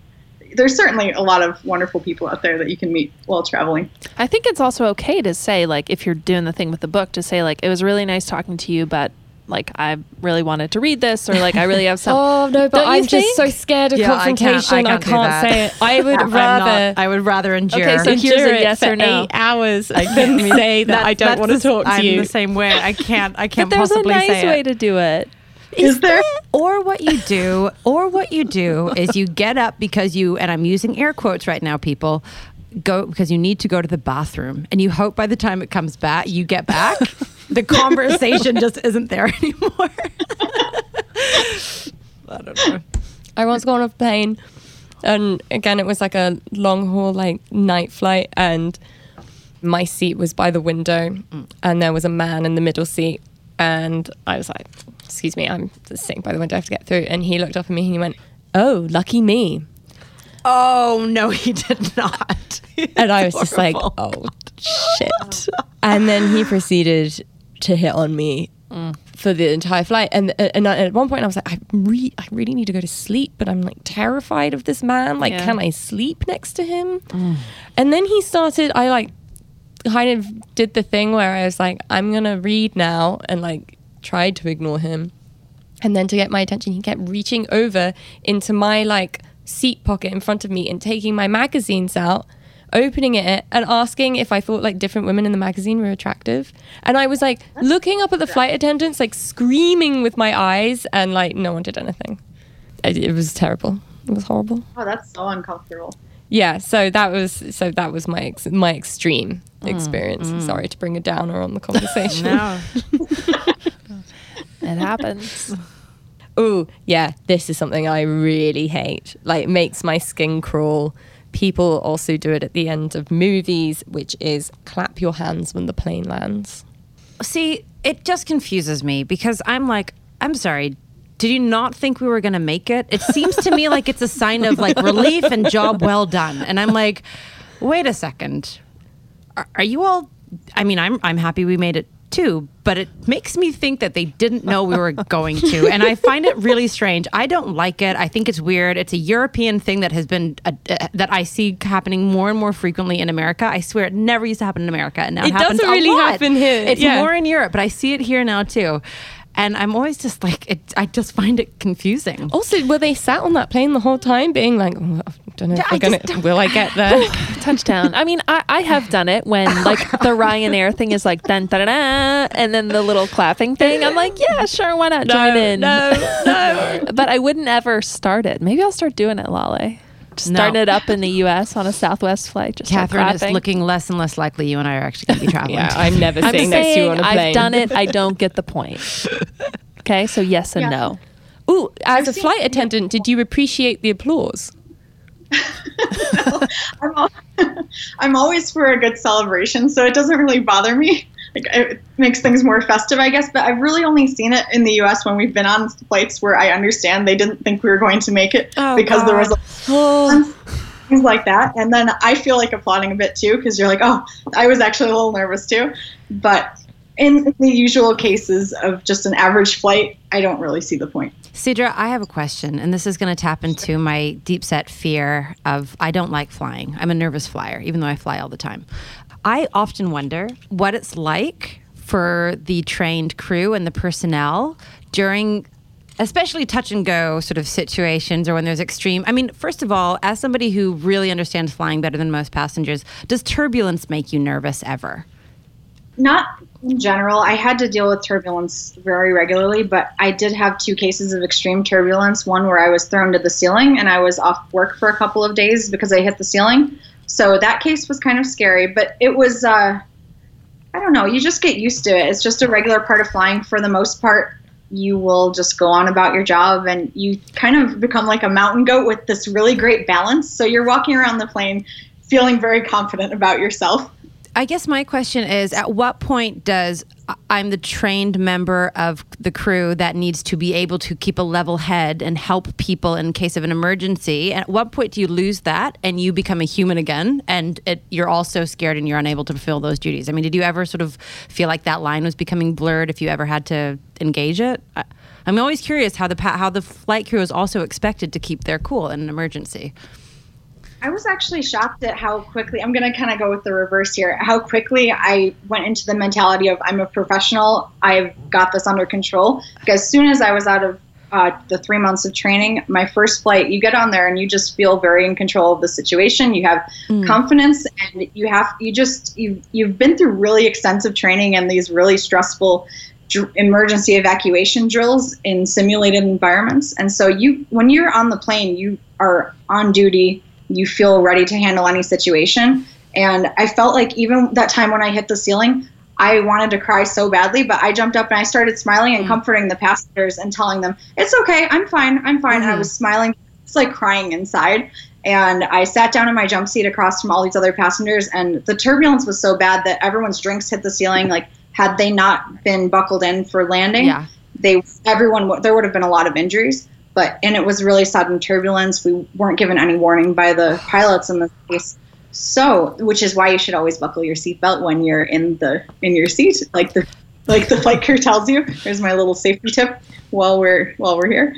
there's certainly a lot of wonderful people out there that you can meet while traveling. I think it's also okay to say, like, if you're doing the thing with the book, to say, like, it was really nice talking to you, but like I really wanted to read this, or like I really have some. oh no, but I'm just so scared of yeah, confrontation. I can't, I can't, I can't say it. I would rather. Not, I would rather endure. Okay, so here's a yes or no. Eight hours. I can say that, that I don't want to talk to you. I'm the same way. I can't. I can't. But there's a nice way to do it. Is, is there? Or what you do, or what you do is you get up because you, and I'm using air quotes right now, people, go because you need to go to the bathroom and you hope by the time it comes back you get back. The conversation just isn't there anymore. I don't know. I once got on a plane and again it was like a long haul like night flight and my seat was by the window mm. and there was a man in the middle seat and i was like excuse me i'm sitting by the window i have to get through and he looked up at me and he went oh lucky me Oh no, he did not. and I was just like, oh shit. and then he proceeded to hit on me mm. for the entire flight. And and at one point I was like, I re- I really need to go to sleep, but I'm like terrified of this man. Like, yeah. can I sleep next to him? Mm. And then he started. I like kind of did the thing where I was like, I'm gonna read now, and like tried to ignore him. And then to get my attention, he kept reaching over into my like seat pocket in front of me and taking my magazines out, opening it and asking if I thought like different women in the magazine were attractive. And I was like looking up at the flight attendants, like screaming with my eyes, and like no one did anything. It, it was terrible. It was horrible. Oh, that's so uncomfortable. Yeah, so that was so that was my ex- my extreme mm, experience. Mm. Sorry to bring a downer on the conversation. no. it happens oh yeah, this is something I really hate. Like makes my skin crawl. People also do it at the end of movies, which is clap your hands when the plane lands. See, it just confuses me because I'm like, I'm sorry, did you not think we were going to make it? It seems to me like it's a sign of like relief and job well done. And I'm like, wait a second. Are, are, you all I mean, I'm I'm happy we made it too, but it makes me think that they didn't know we were going to. And I find it really strange. I don't like it. I think it's weird. It's a European thing that has been, uh, uh, that I see happening more and more frequently in America. I swear it never used to happen in America. And now it, it doesn't really happen here. It's yeah. more in Europe, but I see it here now too. And I'm always just like, it, I just find it confusing. Also, were they sat on that plane the whole time being like, oh, I don't know if we're gonna, will I get there? Touchdown. I mean, I, I have done it when like the Ryanair thing is like, dun, da, da, da, and then the little clapping thing. I'm like, yeah, sure, why not no, join in? No, no. but I wouldn't ever start it. Maybe I'll start doing it, Lale. Starting No. it up in the U.S. on a Southwest flight. Just start Catherine is looking less and less likely you and I are actually going to be traveling. Yeah, I'm never I'm sitting next to you on saying a plane. I've done it. I don't get the point. Okay, so yes and Yeah. no. Ooh, as a seen- flight attendant, did you appreciate the applause? I'm, al- I'm always for a good celebration, so it doesn't really bother me. Like it makes things more festive, I guess. But I've really only seen it in the U.S. when we've been on flights where I understand they didn't think we were going to make it Oh, because there was like, things like that, and then I feel like applauding a bit too because you're like, oh, I was actually a little nervous too. But in the usual cases of just an average flight, I don't really see the point. Sidra, I have a question, and this is going to tap into my deep set fear of I don't like flying. I'm a nervous flyer, even though I fly all the time. I often wonder what it's like for the trained crew and the personnel during especially touch and go sort of situations or when there's extreme i mean first of all as somebody who really understands flying better than most passengers does turbulence make you nervous ever Not in general. I had to deal with turbulence very regularly, but I did have two cases of extreme turbulence. One where I was thrown to the ceiling and I was off work for a couple of days because I hit the ceiling. So that case was kind of scary, but it was, uh, I don't know, you just get used to it. It's just a regular part of flying for the most part. You will just go on about your job and you kind of become like a mountain goat with this really great balance. So you're walking around the plane feeling very confident about yourself. I guess my question is at what point does uh, I'm the trained member of the crew that needs to be able to keep a level head and help people in case of an emergency? At what point do you lose that and you become a human again and it, you're also scared and you're unable to fulfill those duties? I mean, did you ever sort of feel like that line was becoming blurred if you ever had to engage it? I, I'm always curious how the how the flight crew is also expected to keep their cool in an emergency. I was actually shocked at how quickly, I'm going to kind of go with the reverse here, how quickly I went into the mentality of I'm a professional, I've got this under control. Because as soon as I was out of uh, the three months of training, my first flight, you get on there and you just feel very in control of the situation. You have confidence and you have, you just, you've, you've been through really extensive training and these really stressful dr- emergency evacuation drills in simulated environments. And so you, when you're on the plane, you are on duty you feel ready to handle any situation. And I felt like even that time when I hit the ceiling, I wanted to cry so badly, but I jumped up and I started smiling and mm. comforting the passengers and telling them, it's okay, I'm fine, I'm fine. And I mm. was smiling, it's like crying inside. And I sat down in my jump seat across from all these other passengers, and the turbulence was so bad that everyone's drinks hit the ceiling. Like, had they not been buckled in for landing, Yeah. they everyone there would have been a lot of injuries but and it was really sudden turbulence. We weren't given any warning by the pilots in this case so which is why you should always buckle your seatbelt when you're in the in your seat like the like the flight crew tells you. There's my little safety tip while we're while we're here.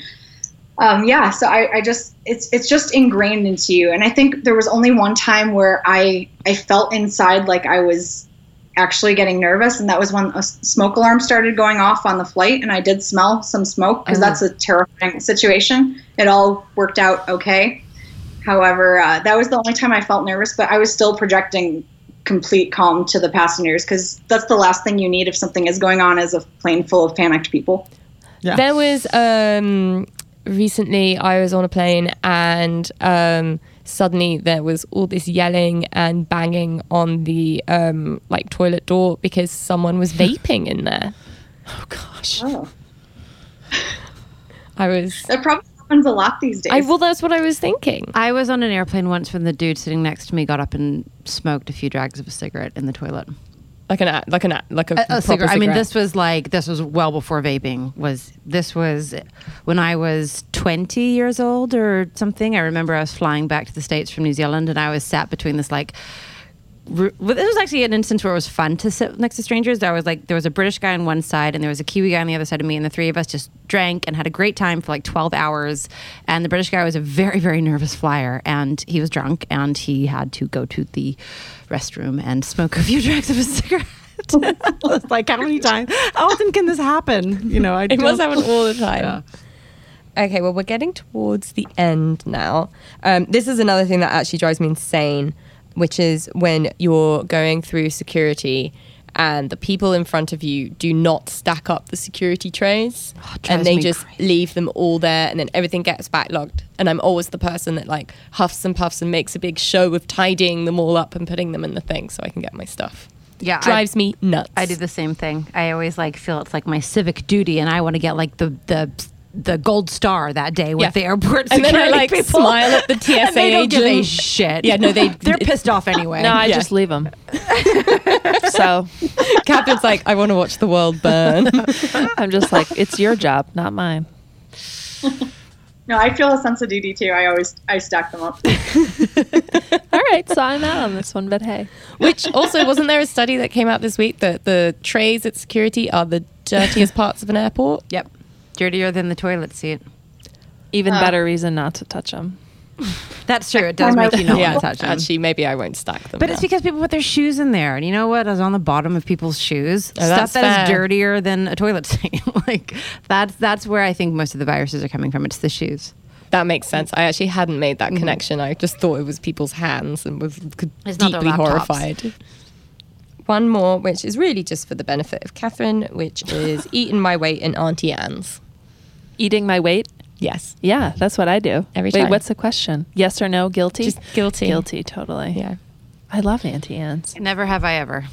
Um, yeah so I, I just it's it's just ingrained into you. And i think there was only one time where i i felt inside like i was actually getting nervous and that was when a smoke alarm started going off on the flight and i did smell some smoke because that's a terrifying situation. It all worked out okay. However uh, that was the only time i felt nervous but i was still projecting complete calm to the passengers because that's the last thing you need if something is going on as a plane full of panicked people. Yeah. There was um, recently I was on a plane and um, suddenly there was all this yelling and banging on the um, like toilet door because someone was vaping in there. Oh gosh. oh I was. that probably happens a lot these days I well, that's what I was thinking. I was on an airplane once when the dude sitting next to me got up and smoked a few drags of a cigarette in the toilet. Like an like an like a, A, a proper cigarette. I mean, this was like this was well before vaping. Was this was when I was twenty years old or something? I remember I was flying back to the states from New Zealand, and I was sat between this like. This was actually an instance where it was fun to sit next to strangers. I was like, there was a British guy on one side, and there was a Kiwi guy on the other side of me, and the three of us just drank and had a great time for like twelve hours. And the British guy was a very, very nervous flyer, and he was drunk, and he had to go to the restroom and smoke a few drags of a cigarette. Like, how many times? How often can this happen? You know, I It must happen all the time. Okay, well, we're getting towards the end now. Um, this is another thing that actually drives me insane, which is when you're going through security and the people in front of you do not stack up the security trays oh, and they just crazy. leave them all there and then everything gets backlogged. And i'm always the person that like huffs and puffs and makes a big show of tidying them all up and putting them in the thing so i can get my stuff. Yeah drives I, me nuts. I do the same thing. I always like feel it's like my civic duty and i want to get like the the the gold star that day with yeah. the airport and then I like people. smile at the TSA and they don't agent. give a shit. Yeah, no, they they're pissed off anyway. No, I yeah. just leave them. so, Catherine's like, I want to watch the world burn. I'm just like, it's your job, not mine. No, I feel a sense of duty too. I always I stack them up. All right, so I'm out on this one, but hey. Which also wasn't there a study that came out this week that the trays at security are the dirtiest parts of an airport? Yep dirtier than the toilet seat. Even uh, better reason not to touch them. That's true. It does make you not yeah, want to touch them. Actually, maybe I won't stack them. But now. it's because people put their shoes in there, and you know what? Is on the bottom of people's shoes. Oh, Stuff that fair. is dirtier than a toilet seat. like that's that's where I think most of the viruses are coming from. It's the shoes. That makes sense. I actually hadn't made that mm-hmm. connection. I just thought it was people's hands and was it's deeply horrified. One more, which is really just for the benefit of Catherine, which is eating my weight in Auntie Anne's eating my weight? Yes. Yeah, that's what I do. Every Wait, time. Wait, what's the question? Yes or no? Guilty? Just guilty. Guilty, totally. Yeah. I love Auntie Anne's. Never have I ever.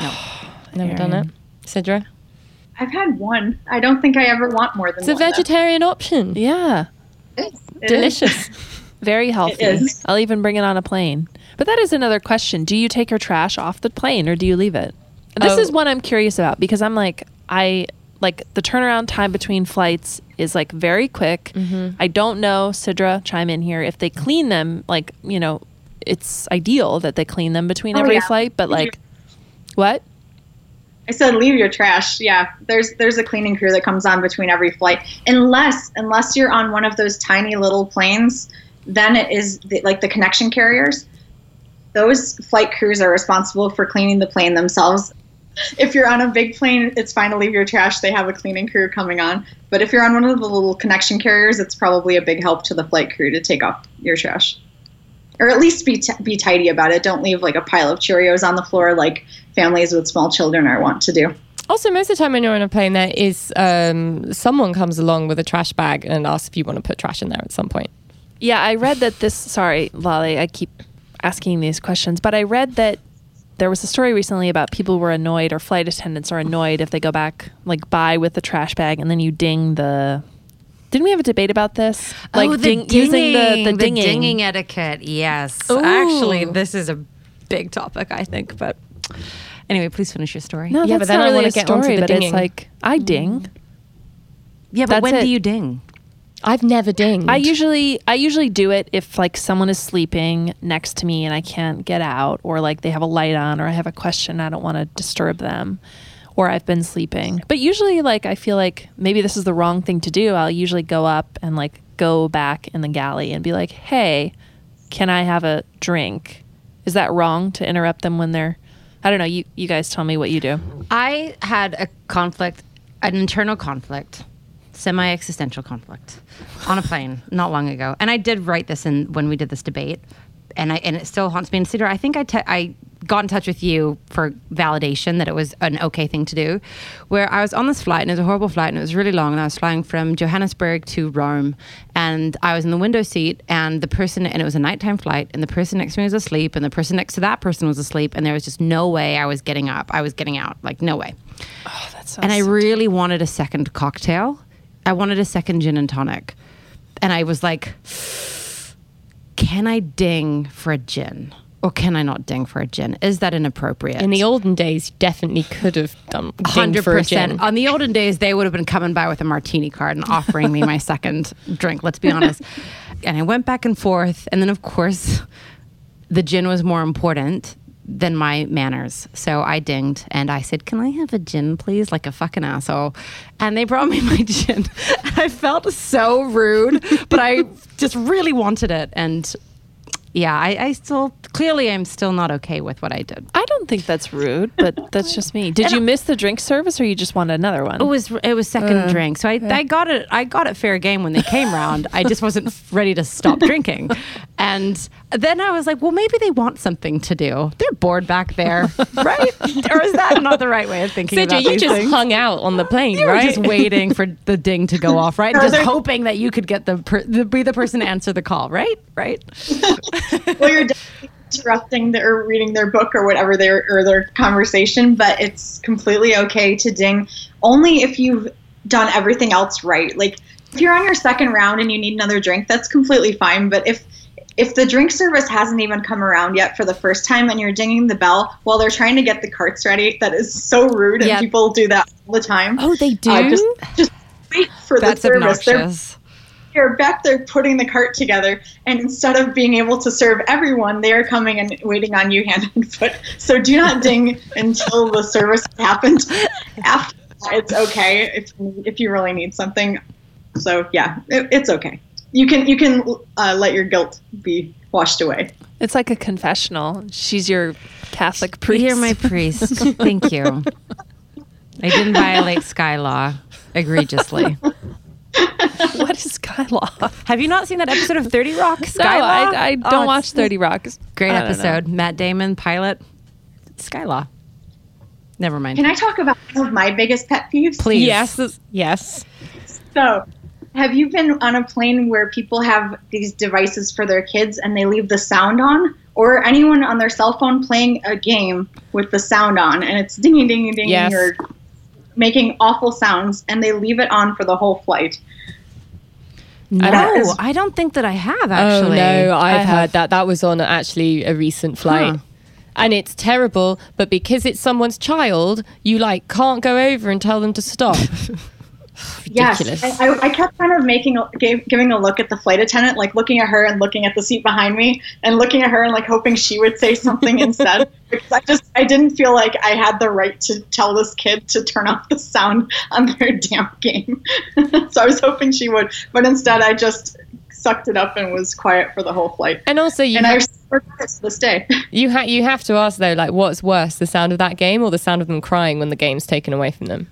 No. Never done it. Sidra? I've had one. I don't think I ever want more than one. It's a vegetarian though. option. Yeah. It Delicious. Very healthy. I'll even bring it on a plane. But that is another question. Do you take your trash off the plane or do you leave it? This oh. is one I'm curious about because I'm like, I like the turnaround time between flights is like very quick. Mm-hmm. I don't know, Sidra, chime in here. If they clean them, like, you know, it's ideal that they clean them between oh, every yeah. flight, but like, what? I said leave your trash. Yeah, there's there's a cleaning crew that comes on between every flight, unless unless you're on one of those tiny little planes. Then it is the, like the connection carriers. Those flight crews are responsible for cleaning the plane themselves if you're on a big plane, it's fine to leave your trash. They have a cleaning crew coming on. But if you're on one of the little connection carriers, it's probably a big help to the flight crew to take off your trash. Or at least be, t- be tidy about it. Don't leave like a pile of Cheerios on the floor like families with small children are wont to do. Also, most of the time when you're on a plane, there is um, someone comes along with a trash bag and asks if you want to put trash in there at some point. Yeah, I read that this. Sorry, Lale, I keep asking these questions, but I read that there was a story recently about people were annoyed or flight attendants are annoyed if they go back like by with the trash bag and then you ding the didn't we have a debate about this? Oh, like oh, the ding, dinging, using the, the, dinging. the dinging etiquette. Yes. Ooh. Actually, this is a big topic, I think. But anyway, please finish your story. No, yeah, but then I want to get story, but dinging. it's like I ding. Mm. Yeah, but that's when it. do you ding? I've never dinged. I usually I usually do it if like someone is sleeping next to me and I can't get out or like they have a light on or I have a question I don't want to disturb them or I've been sleeping. But usually like I feel like maybe this is the wrong thing to do. I'll usually go up and like go back in the galley and be like, "Hey, can I have a drink?" Is that wrong to interrupt them when they're I don't know, you you guys tell me what you do. I had a conflict, an internal conflict semi existential conflict on a plane not long ago. And I did write this in when we did this debate. And I and it still haunts me. And Sidra, I think I, te- I got in touch with you for validation that it was an okay thing to do. Where I was on this flight and it was a horrible flight and it was really long and I was flying from Johannesburg to Rome and I was in the window seat and the person and it was a nighttime flight and the person next to me was asleep and the person next to that person was asleep and there was just no way I was getting up. I was getting out. Like no way. Oh, that's and I really wanted a second cocktail I wanted a second gin and tonic. And I was like, can I ding for a gin? Or can I not ding for a gin? Is that inappropriate? In the olden days, you definitely could have done hundred percent. On the olden days, they would have been coming by with a martini card and offering me my second drink. Let's be honest. And I went back and forth, and then of course, the gin was more important than my manners. So I dinged and I said, Can I have a gin, please? Like a fucking asshole. And they brought me my gin. I felt so rude, but I just really wanted it. And yeah, I, I, still clearly I'm still not okay with what I did. I don't think that's rude, but that's just me. Did you miss the drink service, or you just wanted another one? It was it was second uh, drink, so I, yeah. I got it. I got it fair game when they came round. I just wasn't ready to stop drinking, and then I was like, well, maybe they want something to do. They're bored back there, right? or is that not the right way of thinking Sidra, about you these just things? hung out on the plane, You were right? just waiting for the ding to go off, right? Just hoping that you could get the, per- the be the person to answer the call, right? Right. well, you're definitely interrupting their or reading their book or whatever their or their conversation, but it's completely okay to ding only if you've done everything else right. Like if you're on your second round and you need another drink, that's completely fine. But if if the drink service hasn't even come around yet for the first time and you're dinging the bell while they're trying to get the carts ready, that is so rude and people do that all the time. oh, they do. Uh, just just wait for That's the service. They're obnoxious. they're back there putting the cart together, and instead of being able to serve everyone, they are coming and waiting on you hand and foot. So do not ding until the service has happened. After that, it's okay if if you really need something. So yeah, it, it's okay. You can you can uh, let your guilt be washed away. It's like a confessional. She's your Catholic priest. You're my priest. Thank you. I didn't violate Sky Law egregiously. what is Sky Law? Have you not seen that episode of Thirty Rock? No, Skylaw? I, I Oh, don't it's watch 30 Rock. Great I don't know. episode. Matt Damon, pilot. Sky Law. Never mind. Can I talk about one of my biggest pet peeves? Please. Yes, yes. So, have you been on a plane where people have these devices for their kids and they leave the sound on? Or anyone on their cell phone playing a game with the sound on and it's dinging, dinging, dinging, Yes. or making awful sounds and they leave it on for the whole flight? No, That is- I don't think that I have actually. Oh no, I've heard that. That was on actually a recent flight. Huh. And it's terrible, but because it's someone's child, you like can't go over and tell them to stop. Ridiculous. Yes, I, I- I kept kind of making gave, giving a look at the flight attendant, like looking at her and looking at the seat behind me, and looking at her and like hoping she would say something instead. Because I just I didn't feel like I had the right to tell this kid to turn off the sound on their damn game. so I was hoping she would, but instead I just sucked it up and was quiet for the whole flight. And also, you And I have, it to this day. you ha- you have to ask though, like, what's worse, the sound of that game or the sound of them crying when the game's taken away from them?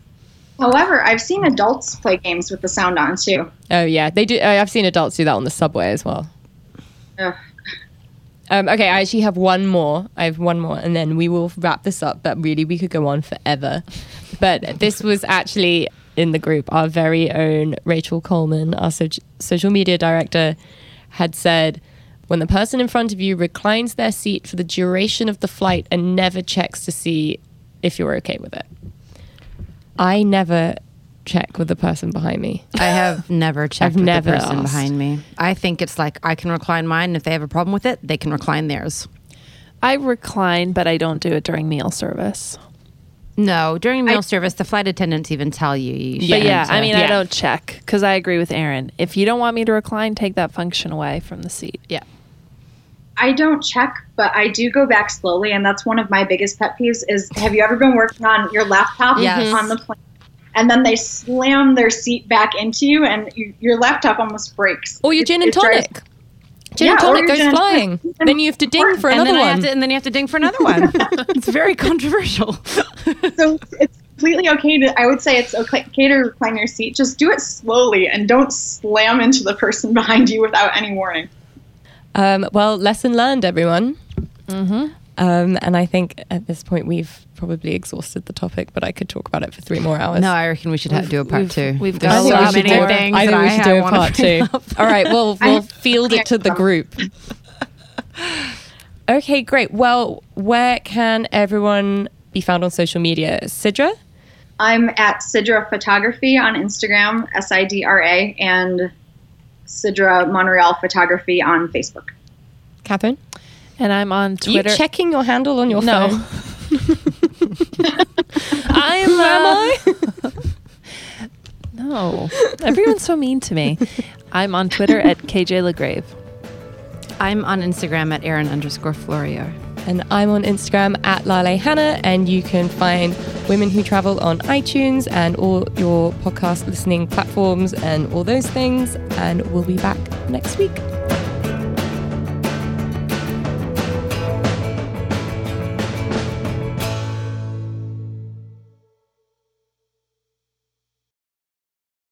However, I've seen adults play games with the sound on too. Oh yeah, they do. I've seen adults do that on the subway as well. Ugh. Um, okay, I actually have one more. I have one more, and then we will wrap this up. But really, we could go on forever. But this was actually in the group. Our very own Rachel Coleman, our so- social media director, had said, "When the person in front of you reclines their seat for the duration of the flight and never checks to see if you're okay with it." I never check with the person behind me. I have never checked I've with never the person asked. behind me. I think it's like I can recline mine. And if they have a problem with it, they can recline theirs. I recline, but I don't do it during meal service. No, during meal service, the flight attendants even tell you. you Yeah. But yeah, shouldn't, I uh, mean, I don't check because I agree with Erin. If you don't want me to recline, take that function away from the seat. yeah. I don't check, but I do go back slowly, and that's one of my biggest pet peeves. Is have you ever been working on your laptop Yes. on the plane, and then they slam their seat back into you, and you, your laptop almost breaks. Or your It- gin and it drives- tonic. Gin Yeah, and tonic goes gin and flying. tonic. Then you have to ding for And another then, one. to, and then you have to ding for another one. it's very controversial. So it's completely okay to. I would say it's okay to recline your seat. Just do it slowly, and don't slam into the person behind you without any warning. Um, well, lesson learned, everyone. Mm-hmm. Um, and I think at this point we've probably exhausted the topic, but I could talk about it for three more hours. no, I reckon we should have, do a part we've- two. we've There's got I think so we should many do, things. I think that we should do a part two. All right, well, I- we'll field it to the group. okay, great. Well, where can everyone be found on social media? Sidra? I'm at Sidra Photography on Instagram, S I D R A, and Sidra Montreal Photography on Facebook. Catherine? And I'm on Are Twitter. you checking your handle on your No. phone? I'm. Who am uh, I? No, everyone's so mean to me. I'm on Twitter at KJ Lagrave. I'm on Instagram at Erin underscore Florio. And I'm on Instagram at Lale Hannah, and you can find Women Who Travel on iTunes and all your podcast listening platforms and all those things. And we'll be back next week.